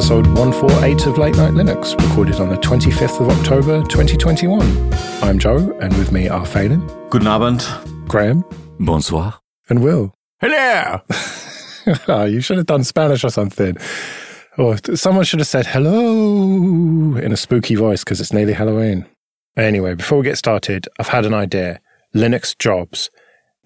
episode 148 of Late Night Linux, recorded on the 25th of October 2021. I'm Joe, and with me are Phelim. Guten Abend. Graham. Bonsoir. And Will. Hello. oh, you should have done Spanish or something. Or someone should have said hello in a spooky voice because it's nearly Halloween. Anyway, before we get started, I've had an idea Linux jobs.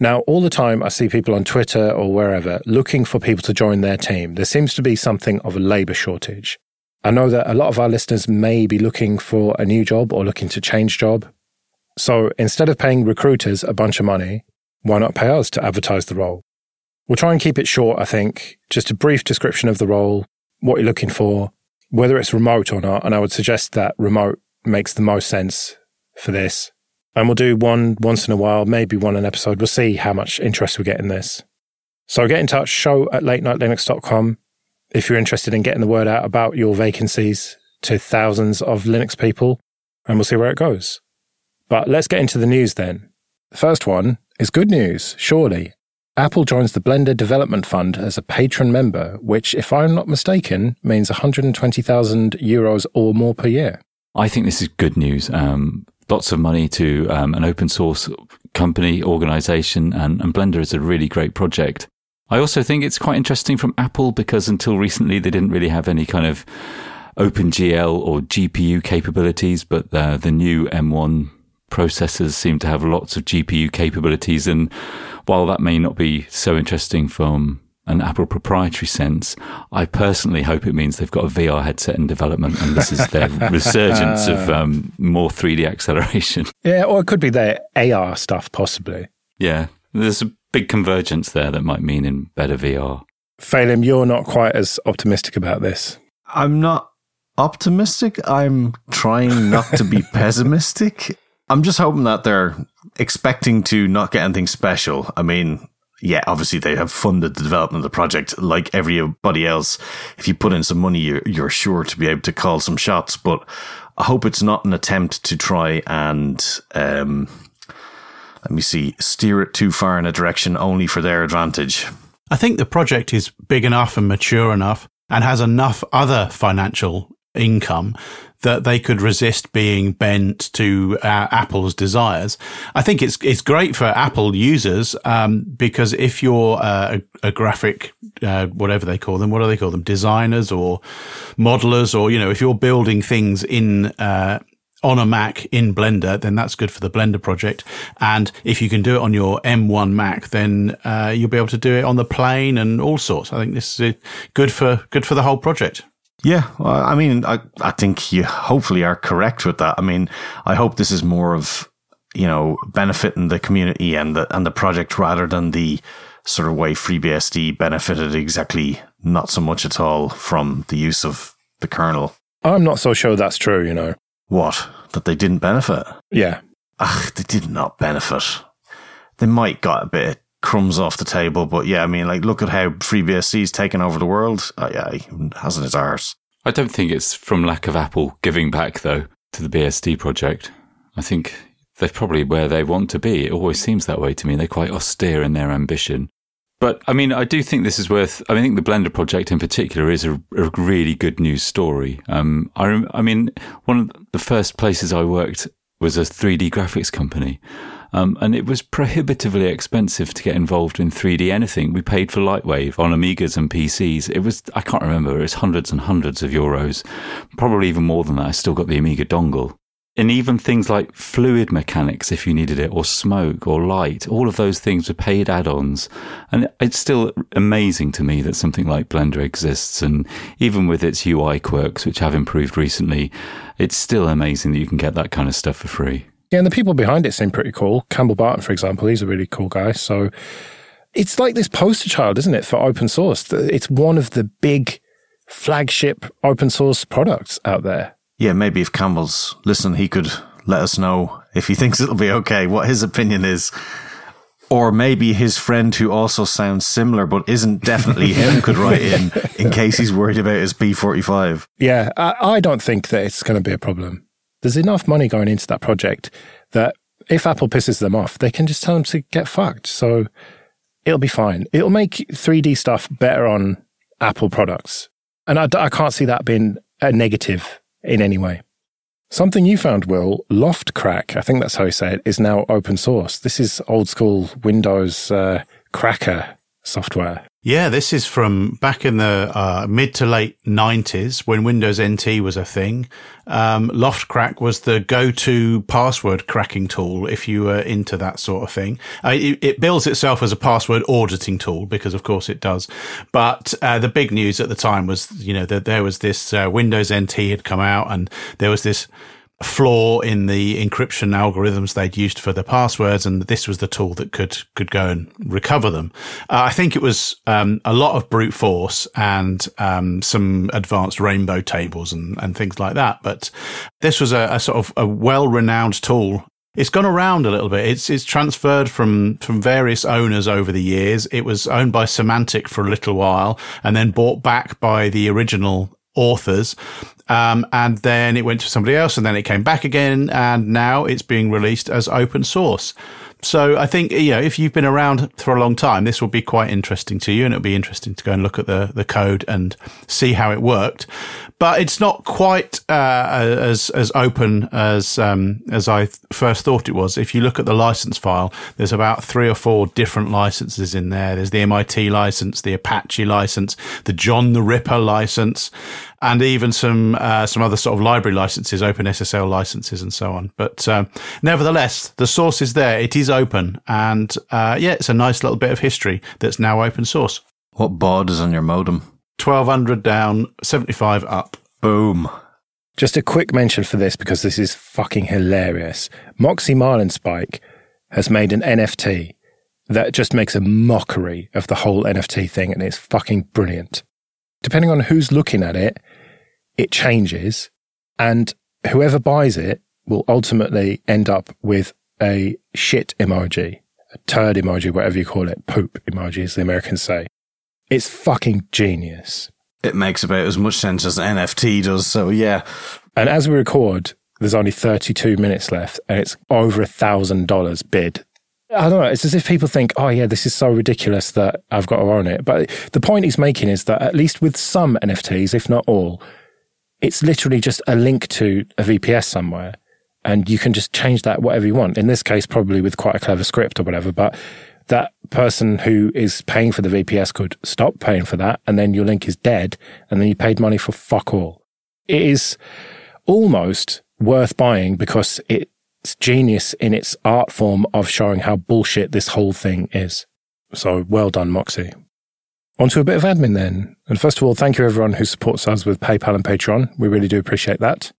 Now, all the time I see people on Twitter or wherever looking for people to join their team. There seems to be something of a labour shortage. I know that a lot of our listeners may be looking for a new job or looking to change job. So instead of paying recruiters a bunch of money, why not pay us to advertise the role? We'll try and keep it short, I think. Just a brief description of the role, what you're looking for, whether it's remote or not. And I would suggest that remote makes the most sense for this. And we'll do one once in a while, maybe one an episode. We'll see how much interest we get in this. So get in touch, show at latenightlinux.com if you're interested in getting the word out about your vacancies to thousands of Linux people, and we'll see where it goes. But let's get into the news then. The first one is good news, surely. Apple joins the Blender Development Fund as a patron member, which, if I'm not mistaken, means 120,000 euros or more per year. I think this is good news. Um, lots of money to um, an open source company, organization, and, and Blender is a really great project. I also think it's quite interesting from Apple because until recently they didn't really have any kind of OpenGL or GPU capabilities, but uh, the new M1 processors seem to have lots of GPU capabilities. And while that may not be so interesting from an Apple proprietary sense, I personally hope it means they've got a VR headset in development and this is their resurgence of um, more 3D acceleration. Yeah, or it could be their AR stuff, possibly. Yeah, there's a big convergence there that might mean in better VR. Phelim, you're not quite as optimistic about this. I'm not optimistic. I'm trying not to be pessimistic. I'm just hoping that they're expecting to not get anything special. I mean, yeah, obviously they have funded the development of the project like everybody else. If you put in some money, you're, you're sure to be able to call some shots. But I hope it's not an attempt to try and, um, let me see, steer it too far in a direction only for their advantage. I think the project is big enough and mature enough and has enough other financial income that they could resist being bent to uh, Apple's desires. I think it's it's great for Apple users um, because if you're uh, a, a, graphic, uh, whatever they call them, what do they call them, designers or modelers, or you know, if you're building things in uh, on a Mac in Blender, then that's good for the Blender project. And if you can do it on your M1 Mac, then uh, you'll be able to do it on the plane and all sorts. I think this is good for good for the whole project. Yeah, well, I mean, I, I think you hopefully are correct with that. I mean, I hope this is more of you know benefiting the community and the and the project rather than the sort of way FreeBSD benefited exactly not so much at all from the use of the kernel. I'm not so sure that's true. You know what that they didn't benefit. Yeah, Ach, they did not benefit. They might got a bit crumbs off the table. But yeah, I mean, like, look at how FreeBSD's taken over the world. Uh, yeah, hasn't his arse. I don't think it's from lack of Apple giving back, though, to the BSD project. I think they're probably where they want to be. It always seems that way to me. They're quite austere in their ambition. But I mean, I do think this is worth. I, mean, I think the Blender project in particular is a, a really good news story. Um, I, I mean, one of the first places I worked was a 3D graphics company. Um, and it was prohibitively expensive to get involved in 3D anything. We paid for Lightwave on Amigas and PCs. It was, I can't remember, it was hundreds and hundreds of euros. Probably even more than that. I still got the Amiga dongle. And even things like fluid mechanics, if you needed it, or smoke or light, all of those things were paid add ons. And it's still amazing to me that something like Blender exists. And even with its UI quirks, which have improved recently, it's still amazing that you can get that kind of stuff for free. Yeah, and the people behind it seem pretty cool. Campbell Barton, for example, he's a really cool guy. So it's like this poster child, isn't it, for open source? It's one of the big flagship open source products out there. Yeah, maybe if Campbell's listen, he could let us know if he thinks it'll be okay, what his opinion is. Or maybe his friend who also sounds similar but isn't definitely him could write in in case he's worried about his B45. Yeah, I, I don't think that it's going to be a problem there's enough money going into that project that if Apple pisses them off, they can just tell them to get fucked. So it'll be fine. It'll make 3D stuff better on Apple products. And I, I can't see that being a negative in any way. Something you found, Will, L0phtCrack, I think that's how you say it, is now open source. This is old school Windows uh, cracker software. Yeah, this is from back in the uh, mid to late 90s when Windows NT was a thing. Um, L0phtCrack was the go-to password cracking tool if you were into that sort of thing. Uh, it, it, bills itself as a password auditing tool because, of course, it does. But uh, the big news at the time was, you know, that there was this uh, Windows NT had come out and there was this flaw in the encryption algorithms they'd used for the passwords, and this was the tool that could could go and recover them. Uh, I think it was um, a lot of brute force and um, some advanced rainbow tables and, and things like that. But this was a, a sort of a well renowned tool it's gone around a little bit. It's it's transferred from from various owners over the years. It was owned by Symantec for a little while, and then bought back by the original authors. Um, and then it went to somebody else and then it came back again. And now it's being released as open source. So I think, you know, if you've been around for a long time, this will be quite interesting to you and it'll be interesting to go and look at the, the code and see how it worked. But it's not quite uh, as as open as um, as I first thought it was. If you look at the license file, there's about three or four different licenses in there. There's the MIT license, the Apache license, the John the Ripper license, and even some uh, some other sort of library licenses, OpenSSL licenses, and so on. But uh, nevertheless, the source is there. It is open, and uh, yeah, it's a nice little bit of history that's now open source. What baud is on your modem? Twelve hundred down, seventy five up. Boom. Just a quick mention for this because this is fucking hilarious. Moxie Marlinspike has made an NFT that just makes a mockery of the whole NFT thing, and it's fucking brilliant. Depending on who's looking at it, it changes, and whoever buys it will ultimately end up with a shit emoji, a turd emoji, whatever you call it, poop emoji, as the Americans say. It's fucking genius. It makes about as much sense as NFT does, so yeah. And as we record, there's only 32 minutes left, and it's over a thousand dollars bid. I don't know. It's as if people think, oh, yeah, this is so ridiculous that I've got to own it. But the point he's making is that at least with some NFTs, if not all, it's literally just a link to a VPS somewhere and you can just change that whatever you want. In this case, probably with quite a clever script or whatever, but that person who is paying for the VPS could stop paying for that and then your link is dead and then you paid money for fuck all. It is almost worth buying because it's genius in its art form of showing how bullshit this whole thing is. So well done, Moxie. On to a bit of admin then. And first of all, thank you everyone who supports us with PayPal and Patreon. We really do appreciate that.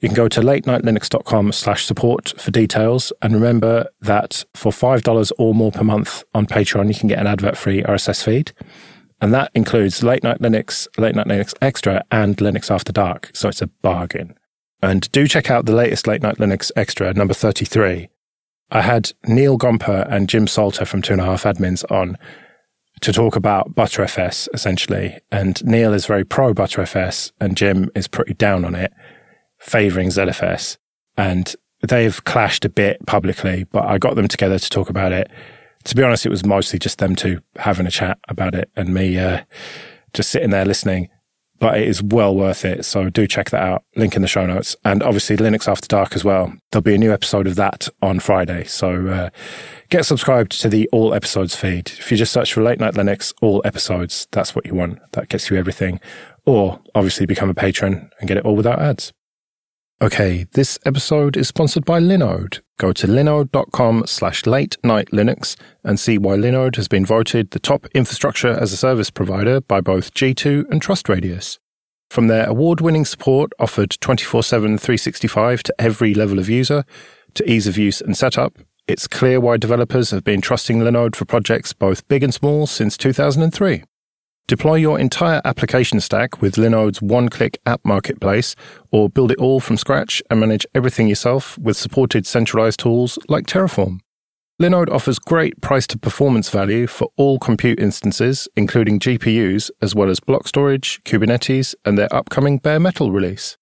You can go to latenightlinux.com slash support for details. And remember that for $5 or more per month on Patreon, you can get an advert free RSS feed. And that includes Late Night Linux, Late Night Linux Extra, and Linux After Dark. So it's a bargain. And do check out the latest Late Night Linux Extra, number 33. I had Neal Gompa and Jim Salter from Two and a Half Admins on to talk about Btrfs essentially. And Neal is very pro Btrfs and Jim is pretty down on it, favoring ZFS. And they've clashed a bit publicly, but I got them together to talk about it. To be honest, it was mostly just them two having a chat about it and me uh, just sitting there listening. But it is well worth it. So do check that out. Link in the show notes. And obviously Linux After Dark as well. There'll be a new episode of that on Friday. So uh, Get subscribed to the all episodes feed. If you just search for Late Night Linux, all episodes, that's what you want. That gets you everything. Or obviously become a patron and get it all without ads. Okay, this episode is sponsored by Linode. Go to linode.com slash late night Linux and see why Linode has been voted the top infrastructure as a service provider by both G2 and TrustRadius. From their award winning support offered 24 7 365 to every level of user, to ease of use and setup, it's clear why developers have been trusting Linode for projects both big and small since 2003. Deploy your entire application stack with Linode's one click app marketplace, or build it all from scratch and manage everything yourself with supported centralized tools like Terraform. Linode offers great price to performance value for all compute instances, including GPUs, as well as block storage, Kubernetes, and their upcoming bare metal release.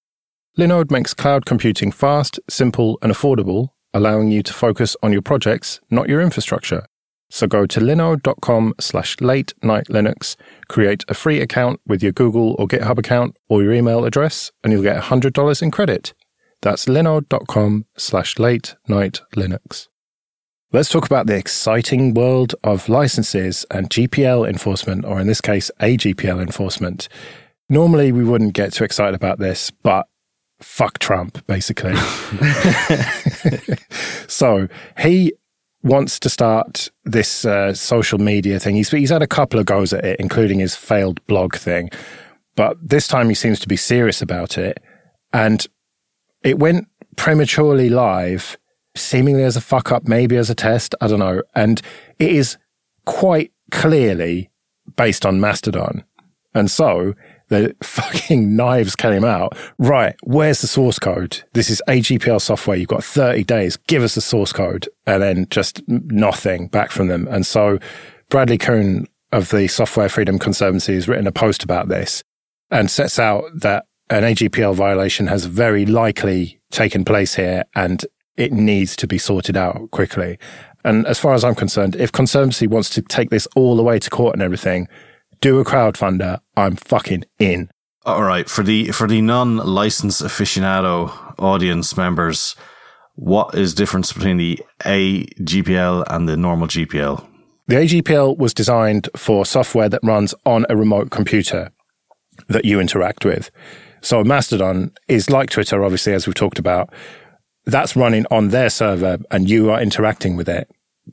Linode makes cloud computing fast, simple, and affordable allowing you to focus on your projects, not your infrastructure. So go to linode.com slash late night Linux, create a free account with your Google or GitHub account or your email address, and you'll get $100 in credit. That's linode.com slash late night Linux. Let's talk about the exciting world of licenses and GPL enforcement, or in this case, AGPL enforcement. Normally, we wouldn't get too excited about this, but fuck Trump, basically. so he wants to start this uh, social media thing. He's, he's had a couple of goes at it, including his failed blog thing. But this time he seems to be serious about it. And it went prematurely live, seemingly as a fuck up, maybe as a test. I don't know. And it is quite clearly based on Mastodon. And so the fucking knives came out. Right, where's the source code? This is AGPL software. You've got 30 days. Give us the source code. And then just nothing back from them. And so Bradley Kuhn of the Software Freedom Conservancy has written a post about this and sets out that an AGPL violation has very likely taken place here and it needs to be sorted out quickly. And as far as I'm concerned, if Conservancy wants to take this all the way to court and everything, do a crowdfunder. I'm fucking in. All right, for the for the non-licensed aficionado audience members, what is the difference between the AGPL and the normal GPL? The AGPL was designed for software that runs on a remote computer that you interact with. So Mastodon is like Twitter, obviously, as we've talked about. That's running on their server and you are interacting with it.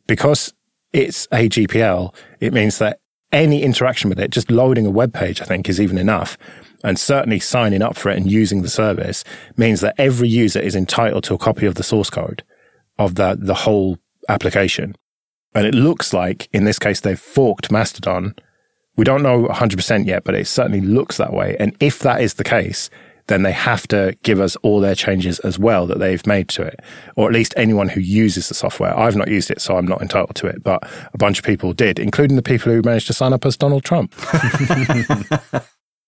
Because it's AGPL, it means that any interaction with it, just loading a web page, I think is even enough. And certainly signing up for it and using the service means that every user is entitled to a copy of the source code of the, the whole application. And it looks like in this case, they've forked Mastodon. We don't know 100% yet, but it certainly looks that way. And if that is the case, then they have to give us all their changes as well that they've made to it, or at least anyone who uses the software. I've not used it, so I'm not entitled to it, but a bunch of people did, including the people who managed to sign up as Donald Trump.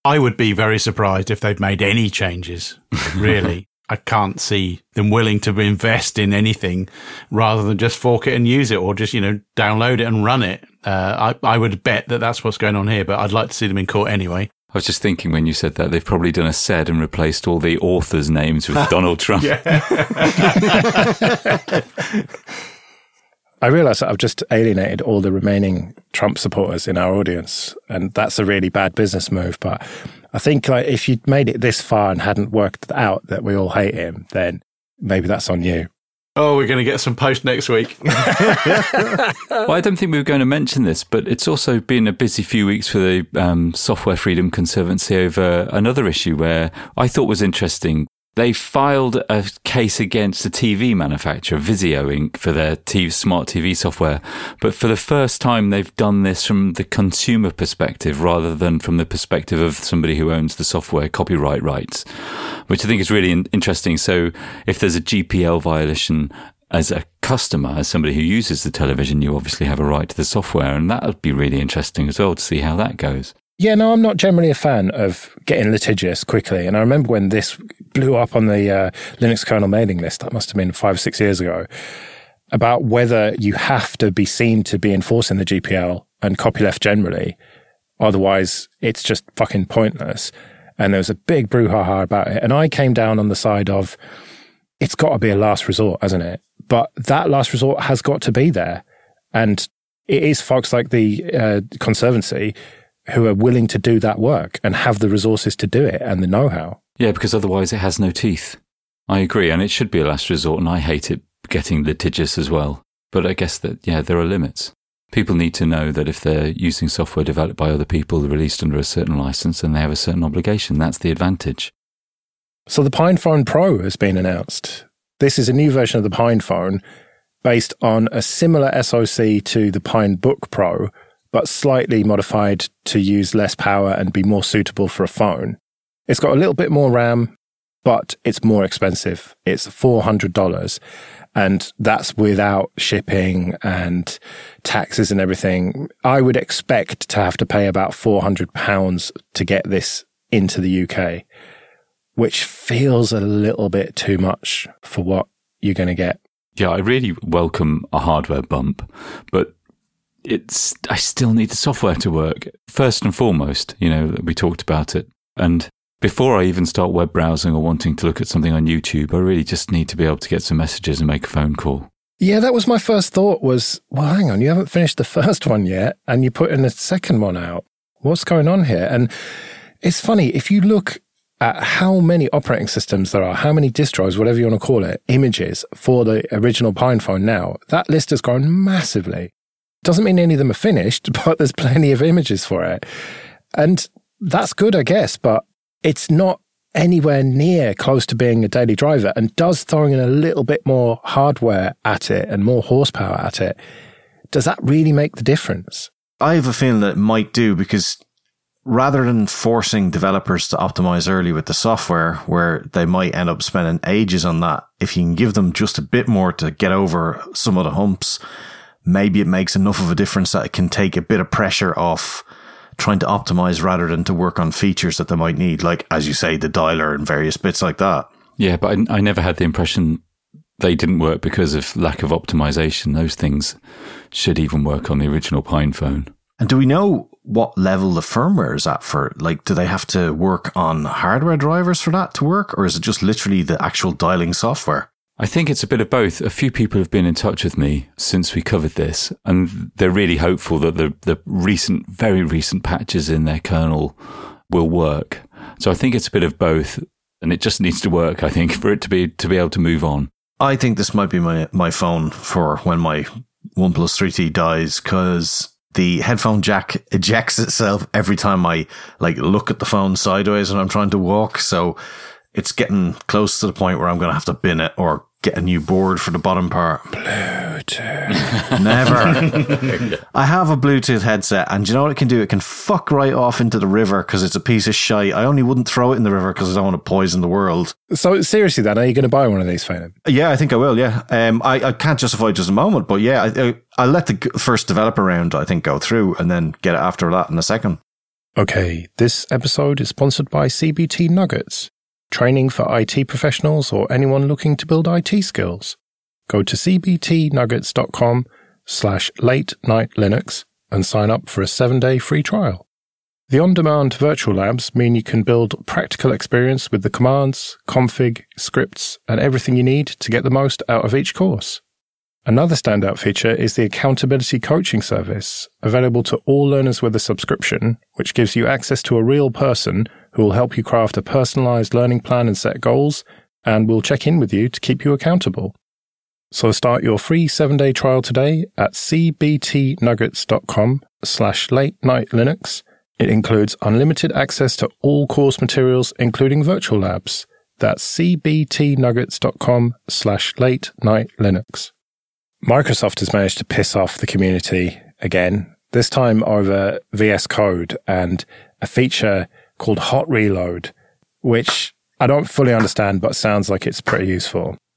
I would be very surprised if they've made any changes, really. I can't see them willing to invest in anything rather than just fork it and use it or just, you know, download it and run it. Uh, I, I would bet that that's what's going on here, but I'd like to see them in court anyway. I was just thinking when you said that they've probably done a sed and replaced all the authors' names with Donald Trump. I realize that I've just alienated all the remaining Trump supporters in our audience, and that's a really bad business move. But I think like if you'd made it this far and hadn't worked out that we all hate him, then maybe that's on you. Oh, we're going to get some post next week. well, I don't think we were going to mention this, but it's also been a busy few weeks for the um, Software Freedom Conservancy over another issue where I thought was interesting they filed a case against the TV manufacturer Vizio Inc. for their TV, smart TV software. But for the first time, they've done this from the consumer perspective rather than from the perspective of somebody who owns the software copyright rights, which I think is really in- interesting. So if there's a GPL violation as a customer, as somebody who uses the television, you obviously have a right to the software. And that would be really interesting as well to see how that goes. Yeah, no, I'm not generally a fan of getting litigious quickly. And I remember when this blew up on the uh, Linux kernel mailing list, that must have been five or six years ago, about whether you have to be seen to be enforcing the GPL and copyleft generally. Otherwise, it's just fucking pointless. And there was a big brouhaha about it. And I came down on the side of it's got to be a last resort, hasn't it? But that last resort has got to be there. And it is folks like the uh, Conservancy who are willing to do that work and have the resources to do it and the know how. Yeah, because otherwise it has no teeth. I agree, and it should be a last resort, and I hate it getting litigious as well. But I guess that, yeah, there are limits. People need to know that if they're using software developed by other people released under a certain license, and they have a certain obligation. That's the advantage. So the PinePhone Pro has been announced. This is a new version of the PinePhone based on a similar SoC to the PineBook Pro, but slightly modified to use less power and be more suitable for a phone. It's got a little bit more RAM, but it's more expensive. It's $400. And that's without shipping and taxes and everything. I would expect to have to pay about £400 to get this into the UK, which feels a little bit too much for what you're going to get. Yeah, I really welcome a hardware bump, but it's I still need the software to work. First and foremost, you know, we talked about it. And before I even start web browsing or wanting to look at something on YouTube, I really just need to be able to get some messages and make a phone call. Yeah, that was my first thought was, well, hang on, you haven't finished the first one yet and you put in a second one out. What's going on here? And it's funny, if you look at how many operating systems there are, how many distros, whatever you want to call it, images for the original PinePhone now, that list has grown massively. Doesn't mean any of them are finished, but there's plenty of images for it. And that's good, I guess, but it's not anywhere near close to being a daily driver and does throwing in a little bit more hardware at it and more horsepower at it. Does that really make the difference? I have a feeling that it might do because rather than forcing developers to optimize early with the software where they might end up spending ages on that, if you can give them just a bit more to get over some of the humps, maybe it makes enough of a difference that it can take a bit of pressure off trying to optimize rather than to work on features that they might need, like, as you say, the dialer and various bits like that. Yeah, but I, I never had the impression they didn't work because of lack of optimization. Those things should even work on the original Pine phone. And do we know what level the firmware is at for? Like, do they have to work on hardware drivers for that to work, or is it just literally the actual dialing software? I think it's a bit of both. A few people have been in touch with me since we covered this, and they're really hopeful that the, the recent, very recent patches in their kernel will work. So I think it's a bit of both, and it just needs to work. I think for it to be to be able to move on. I think this might be my my phone for when my OnePlus 3T dies because the headphone jack ejects itself every time I like look at the phone sideways when I'm trying to walk. So it's getting close to the point where I'm going to have to bin it or get a new board for the bottom part. Bluetooth. Never. I have a Bluetooth headset, and you know what it can do? It can fuck right off into the river because it's a piece of shite. I only wouldn't throw it in the river because I don't want to poison the world. So seriously, then, are you going to buy one of these, Phelim? Yeah, I think I will. Yeah, um, I, I can't justify it just a moment, but yeah, I, I, I'll let the first developer round I think go through, and then get it after that in a second. Okay, this episode is sponsored by CBT Nuggets training for IT professionals or anyone looking to build IT skills. Go to cbtnuggets.com slash late night Linux and sign up for a seven day free trial. The on demand virtual labs mean you can build practical experience with the commands, config, scripts, and everything you need to get the most out of each course. Another standout feature is the accountability coaching service, available to all learners with a subscription, which gives you access to a real person who will help you craft a personalized learning plan and set goals, and will check in with you to keep you accountable. So start your free seven-day trial today at cbtnuggets.com slash late night Linux. It includes unlimited access to all course materials, including virtual labs. That's cbtnuggets.com slash late night Linux. Microsoft has managed to piss off the community again, this time over VS Code and a feature called Hot Reload, which I don't fully understand, but sounds like it's pretty useful.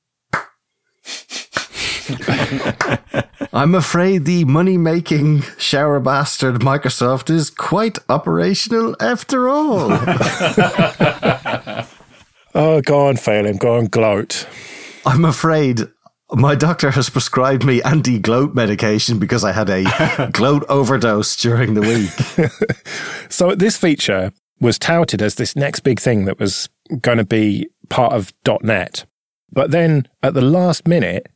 I'm afraid the money making shower bastard Microsoft is quite operational after all. oh, go on, Phelim. Go on, gloat. I'm afraid my doctor has prescribed me anti gloat medication because I had a gloat overdose during the week. so, this feature was touted as this next big thing that was going to be part of .NET. But then at the last minute,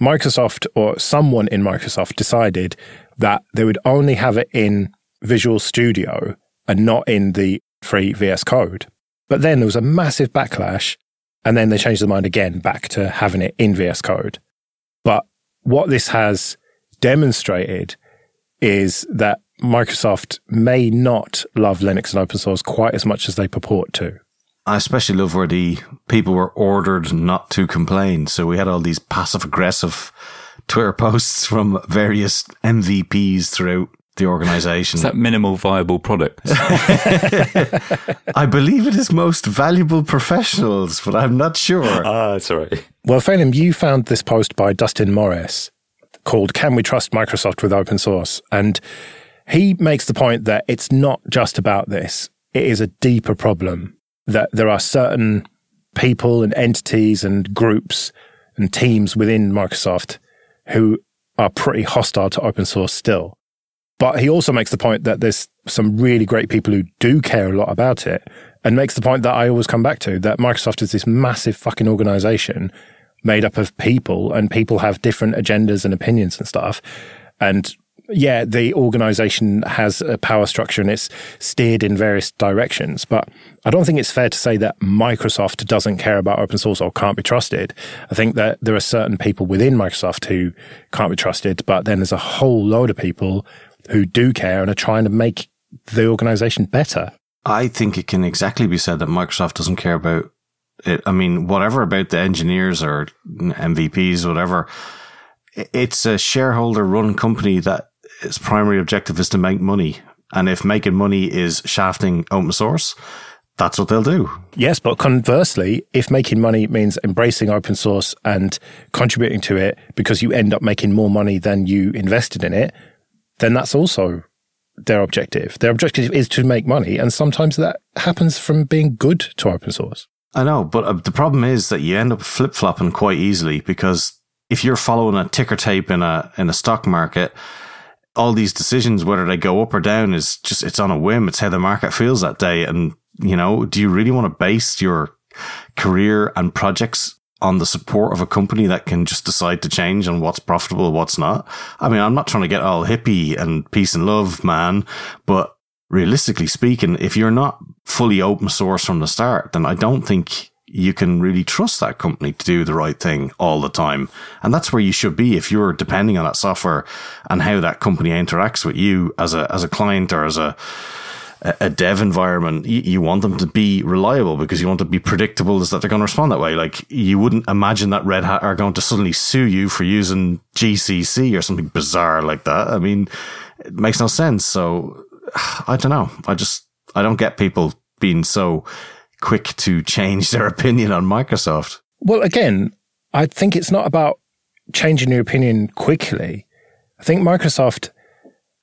Microsoft or someone in Microsoft decided that they would only have it in Visual Studio and not in the free VS Code. But then there was a massive backlash, and then they changed their mind again back to having it in VS Code. But what this has demonstrated is that Microsoft may not love Linux and open source quite as much as they purport to. I especially love where the people were ordered not to complain. So we had all these passive aggressive Twitter posts from various MVPs throughout the organization. Is that minimal viable product? I believe it is most valuable professionals, but I'm not sure. Ah, sorry. Well, Phelim, you found this post by Dustin Moris called Can We Trust Microsoft with Open Source? And he makes the point that it's not just about this. It is a deeper problem that there are certain people and entities and groups and teams within Microsoft who are pretty hostile to open source still. But he also makes the point that there's some really great people who do care a lot about it and makes the point that I always come back to that Microsoft is this massive fucking organization made up of people and people have different agendas and opinions and stuff. And yeah, the organization has a power structure and it's steered in various directions. But I don't think it's fair to say that Microsoft doesn't care about open source or can't be trusted. I think that there are certain people within Microsoft who can't be trusted, but then there's a whole load of people who do care and are trying to make the organization better. I think it can exactly be said that Microsoft doesn't care about it. I mean, whatever about the engineers or MVPs, whatever, it's a shareholder run company that its primary objective is to make money. And if making money is shafting open source, that's what they'll do. Yes, but conversely, if making money means embracing open source and contributing to it because you end up making more money than you invested in it, then that's also their objective. Their objective is to make money, and sometimes that happens from being good to open source. I know, but uh, the problem is that you end up flip flopping quite easily because if you're following a ticker tape in a in a stock market, all these decisions, whether they go up or down, is just it's on a whim. It's how the market feels that day. And you know, do you really want to base your career and projects on the support of a company that can just decide to change on what's profitable, what's not? I mean, I'm not trying to get all hippie and peace and love, man, but realistically speaking, if you're not fully open source from the start, then I don't think you can really trust that company to do the right thing all the time. And that's where you should be if you're depending on that software and how that company interacts with you as a, as a client or as a, a dev environment, you, want them to be reliable because you want to be predictable is that they're going to respond that way. Like you wouldn't imagine that Red Hat are going to suddenly sue you for using GCC or something bizarre like that. I mean, it makes no sense. So I don't know. I just, I don't get people being so quick to change their opinion on Microsoft. Well, again, I think it's not about changing your opinion quickly. I think Microsoft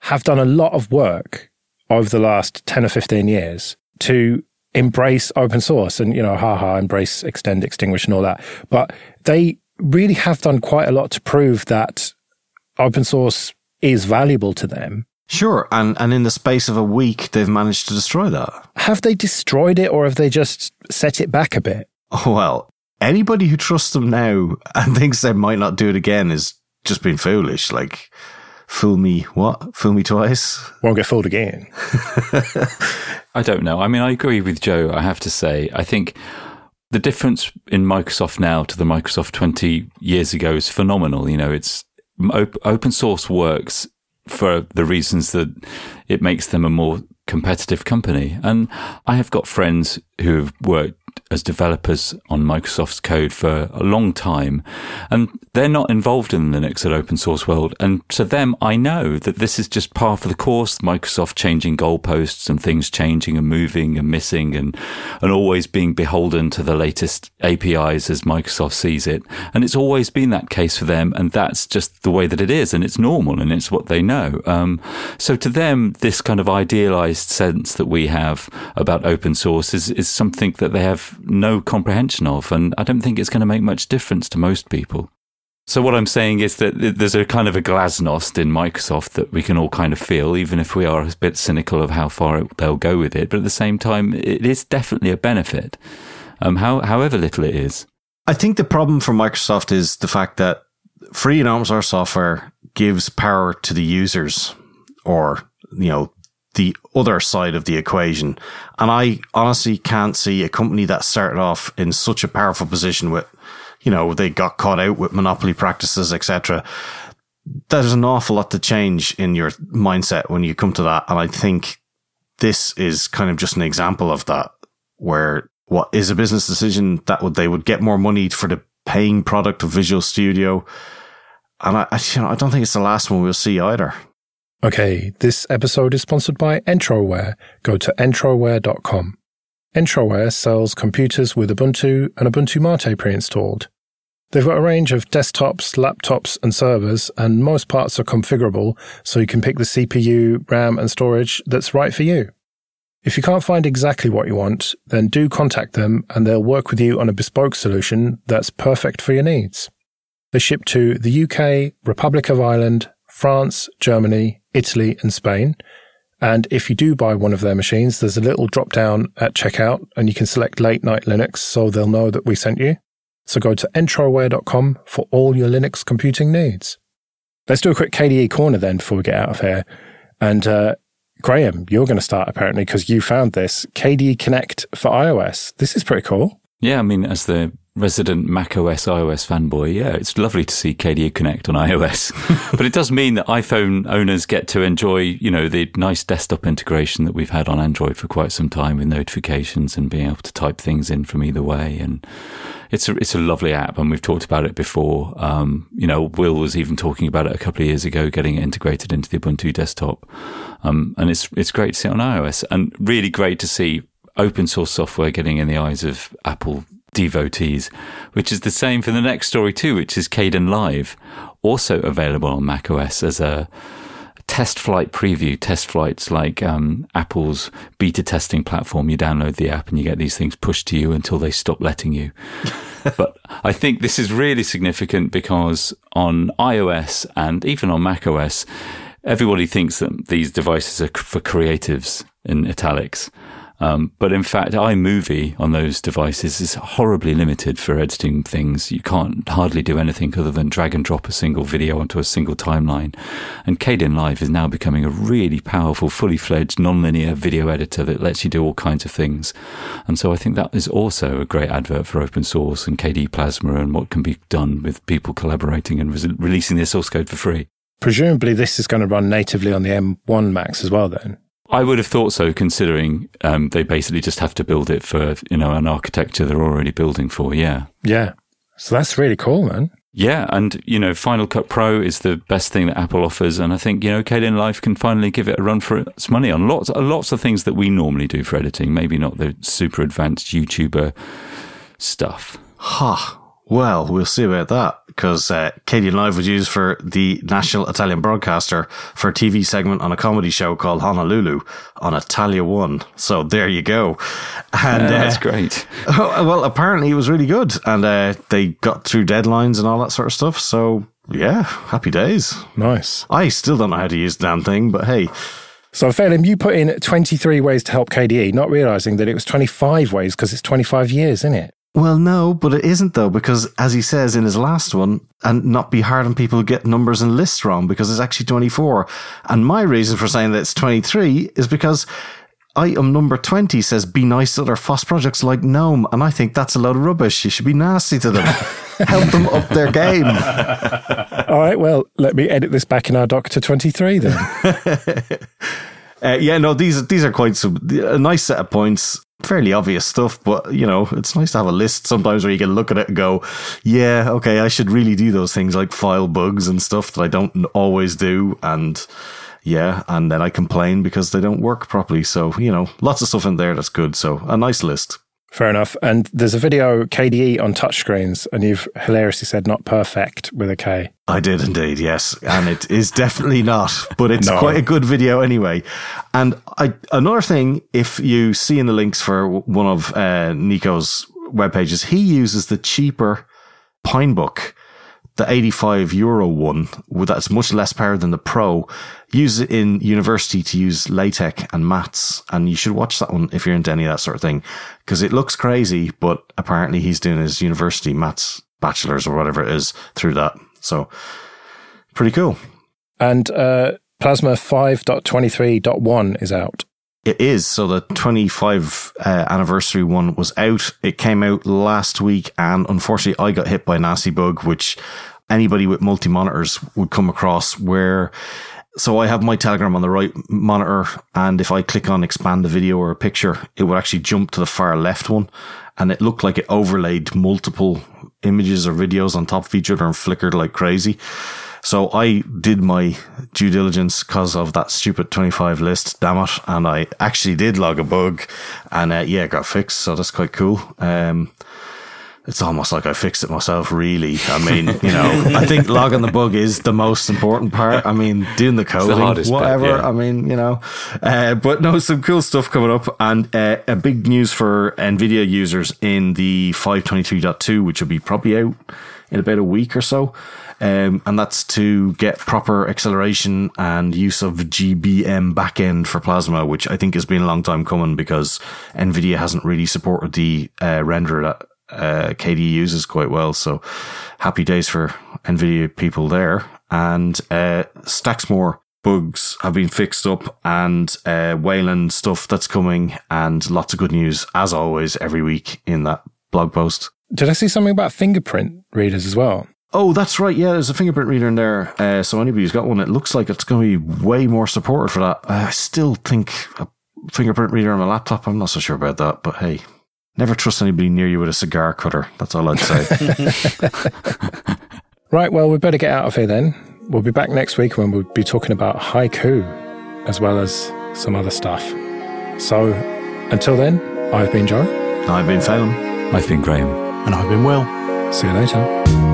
have done a lot of work over the last 10 or 15 years to embrace open source and, you know, haha, embrace, extend, extinguish, and all that. But they really have done quite a lot to prove that open source is valuable to them Sure, and and in the space of a week, they've managed to destroy that. Have they destroyed it, or have they just set it back a bit? Oh, well, anybody who trusts them now and thinks they might not do it again is just being foolish. Like, fool me, what? Fool me twice? Won't get fooled again. I don't know. I mean, I agree with Joe. I have to say, I think the difference in Microsoft now to the Microsoft 20 years ago is phenomenal. You know, it's open source works for the reasons that it makes them a more competitive company. And I have got friends who have worked as developers on Microsoft's code for a long time, and they're not involved in the Linux and open source world. And to them, I know that this is just par for the course. Microsoft changing goalposts and things changing and moving and missing and and always being beholden to the latest APIs as Microsoft sees it. And it's always been that case for them, and that's just the way that it is, and it's normal, and it's what they know. Um, so to them, this kind of idealized sense that we have about open source is is something that they have no comprehension of. And I don't think it's going to make much difference to most people. So what I'm saying is that there's a kind of a glasnost in Microsoft that we can all kind of feel, even if we are a bit cynical of how far they'll go with it. But at the same time, it is definitely a benefit, um, how, however little it is. I think the problem for Microsoft is the fact that free and open source software gives power to the users, or you know the other side of the equation. And I honestly can't see a company that started off in such a powerful position with, you know, they got caught out with monopoly practices, etc. There's an awful lot to change in your mindset when you come to that. And I think this is kind of just an example of that, where what is a business decision that would, they would get more money for the paying product of Visual Studio. And I, I, you know, I don't think it's the last one we'll see either. Okay, this episode is sponsored by Entroware. Go to entroware.com. Entroware sells computers with Ubuntu and Ubuntu Mate pre-installed. They've got a range of desktops, laptops, and servers, and most parts are configurable, so you can pick the CPU, RAM, and storage that's right for you. If you can't find exactly what you want, then do contact them and they'll work with you on a bespoke solution that's perfect for your needs. They ship to the UK, Republic of Ireland, France, Germany, Italy, and Spain. And if you do buy one of their machines, there's a little drop down at checkout and you can select late night Linux so they'll know that we sent you. So go to entroware.com for all your Linux computing needs. Let's do a quick KDE corner then before we get out of here. And uh, Graham, you're going to start apparently because you found this KDE Connect for iOS. This is pretty cool. Yeah, I mean, as the resident Mac OS iOS fanboy, yeah, it's lovely to see KDE Connect on iOS. but it does mean that iPhone owners get to enjoy, you know, the nice desktop integration that we've had on Android for quite some time with notifications and being able to type things in from either way. And it's a, it's a lovely app. And we've talked about it before. Um, you know, Will was even talking about it a couple of years ago, getting it integrated into the Ubuntu desktop. Um, and it's, it's great to see it on iOS and really great to see open source software getting in the eyes of Apple devotees, which is the same for the next story too, which is Caden Kdenlive, also available on macOS as a test flight preview. Test flights like um, Apple's beta testing platform. You download the app and you get these things pushed to you until they stop letting you. but I think this is really significant because on iOS and even on macOS, everybody thinks that these devices are for creatives in italics. Um, but in fact, iMovie on those devices is horribly limited for editing things. You can't hardly do anything other than drag and drop a single video onto a single timeline. And Kdenlive is now becoming a really powerful, fully fledged, non-linear video editor that lets you do all kinds of things. And so I think that is also a great advert for open source and KDE Plasma and what can be done with people collaborating and re- releasing their source code for free. Presumably, this is going to run natively on the M1 Macs as well, then. I would have thought so, considering um, they basically just have to build it for you know an architecture they're already building for. Yeah, yeah. So that's really cool, man. Yeah, and you know, Final Cut Pro is the best thing that Apple offers, and I think you know, Kdenlive can finally give it a run for its money on lots, lots of things that we normally do for editing. Maybe not the super advanced YouTuber stuff. Ha. Well, we'll see about that because uh, Kdenlive was used for the national Italian broadcaster for a TV segment on a comedy show called Honolulu on Italia One. So there you go. And yeah, that's uh, great. Well, apparently it was really good, and uh, they got through deadlines and all that sort of stuff. So yeah, happy days. Nice. I still don't know how to use the damn thing, but hey. So, Phelim, you put in 23 ways to help KDE, not realizing that it was 25 ways because it's 25 years, isn't it? Well, no, but it isn't though, because as he says in his last one, and not be hard on people who get numbers and lists wrong, because it's actually 24. And my reason for saying that it's 23 is because item number 20 says be nice to other FOSS projects like GNOME. And I think that's a load of rubbish. You should be nasty to them. Help them up their game. All right, well, let me edit this back in our doc to 23 then. uh, yeah, no, these, these are quite some, a nice set of points fairly obvious stuff, but you know, it's nice to have a list sometimes where you can look at it and go, yeah, okay, I should really do those things like file bugs and stuff that I don't always do. And yeah, and then I complain because they don't work properly. So, you know, lots of stuff in there that's good. So a nice list. Fair enough. And there's a video KDE on touchscreens, and you've hilariously said not perfect with a K. I did indeed, yes. And it is definitely not, but it's no. quite a good video anyway. And I, another thing, if you see in the links for one of uh, Nico's web pages, he uses the cheaper Pinebook the 85 euro one that's much less power than the pro use it in university to use latex and maths and you should watch that one if you're into any of that sort of thing because it looks crazy but apparently he's doing his university maths bachelor's or whatever it is through that. So pretty cool. And uh, plasma 5.23.1 is out it is. So the 25 uh, anniversary one was out. It came out last week, and unfortunately, I got hit by a nasty bug, which anybody with multi monitors would come across where. So I have my Telegram on the right monitor, and if I click on expand the video or a picture, it would actually jump to the far left one, and it looked like it overlaid multiple images or videos on top of each other and flickered like crazy. So I did my due diligence because of that stupid 25 list, damn it. And I actually did log a bug and uh, yeah, got fixed. So that's quite cool. Um, it's almost like I fixed it myself, really. I mean, you know, I think logging the bug is the most important part. I mean, doing the coding, the whatever. Bit, yeah. I mean, you know, uh, but no, some cool stuff coming up and uh, a big news for NVIDIA users in the 523.2, which will be probably out in about a week or so. Um, and that's to get proper acceleration and use of GBM backend for Plasma, which I think has been a long time coming because NVIDIA hasn't really supported the uh, renderer that uh, KDE uses quite well. So happy days for NVIDIA people there. And uh, Stacksmore bugs have been fixed up and uh, Wayland stuff that's coming and lots of good news as always every week in that blog post. Did I see something about fingerprint readers as well? Oh, that's right. Yeah, there's a fingerprint reader in there. Uh, so anybody who's got one, it looks like it's going to be way more supported for that. I still think a fingerprint reader on a laptop. I'm not so sure about that, but hey, never trust anybody near you with a cigar cutter. That's all I'd say. right. Well, we better get out of here then. We'll be back next week when we'll be talking about haiku as well as some other stuff. So until then, I've been Joe. I've been Phelim. I've been Graham. And I've been Will. See you later.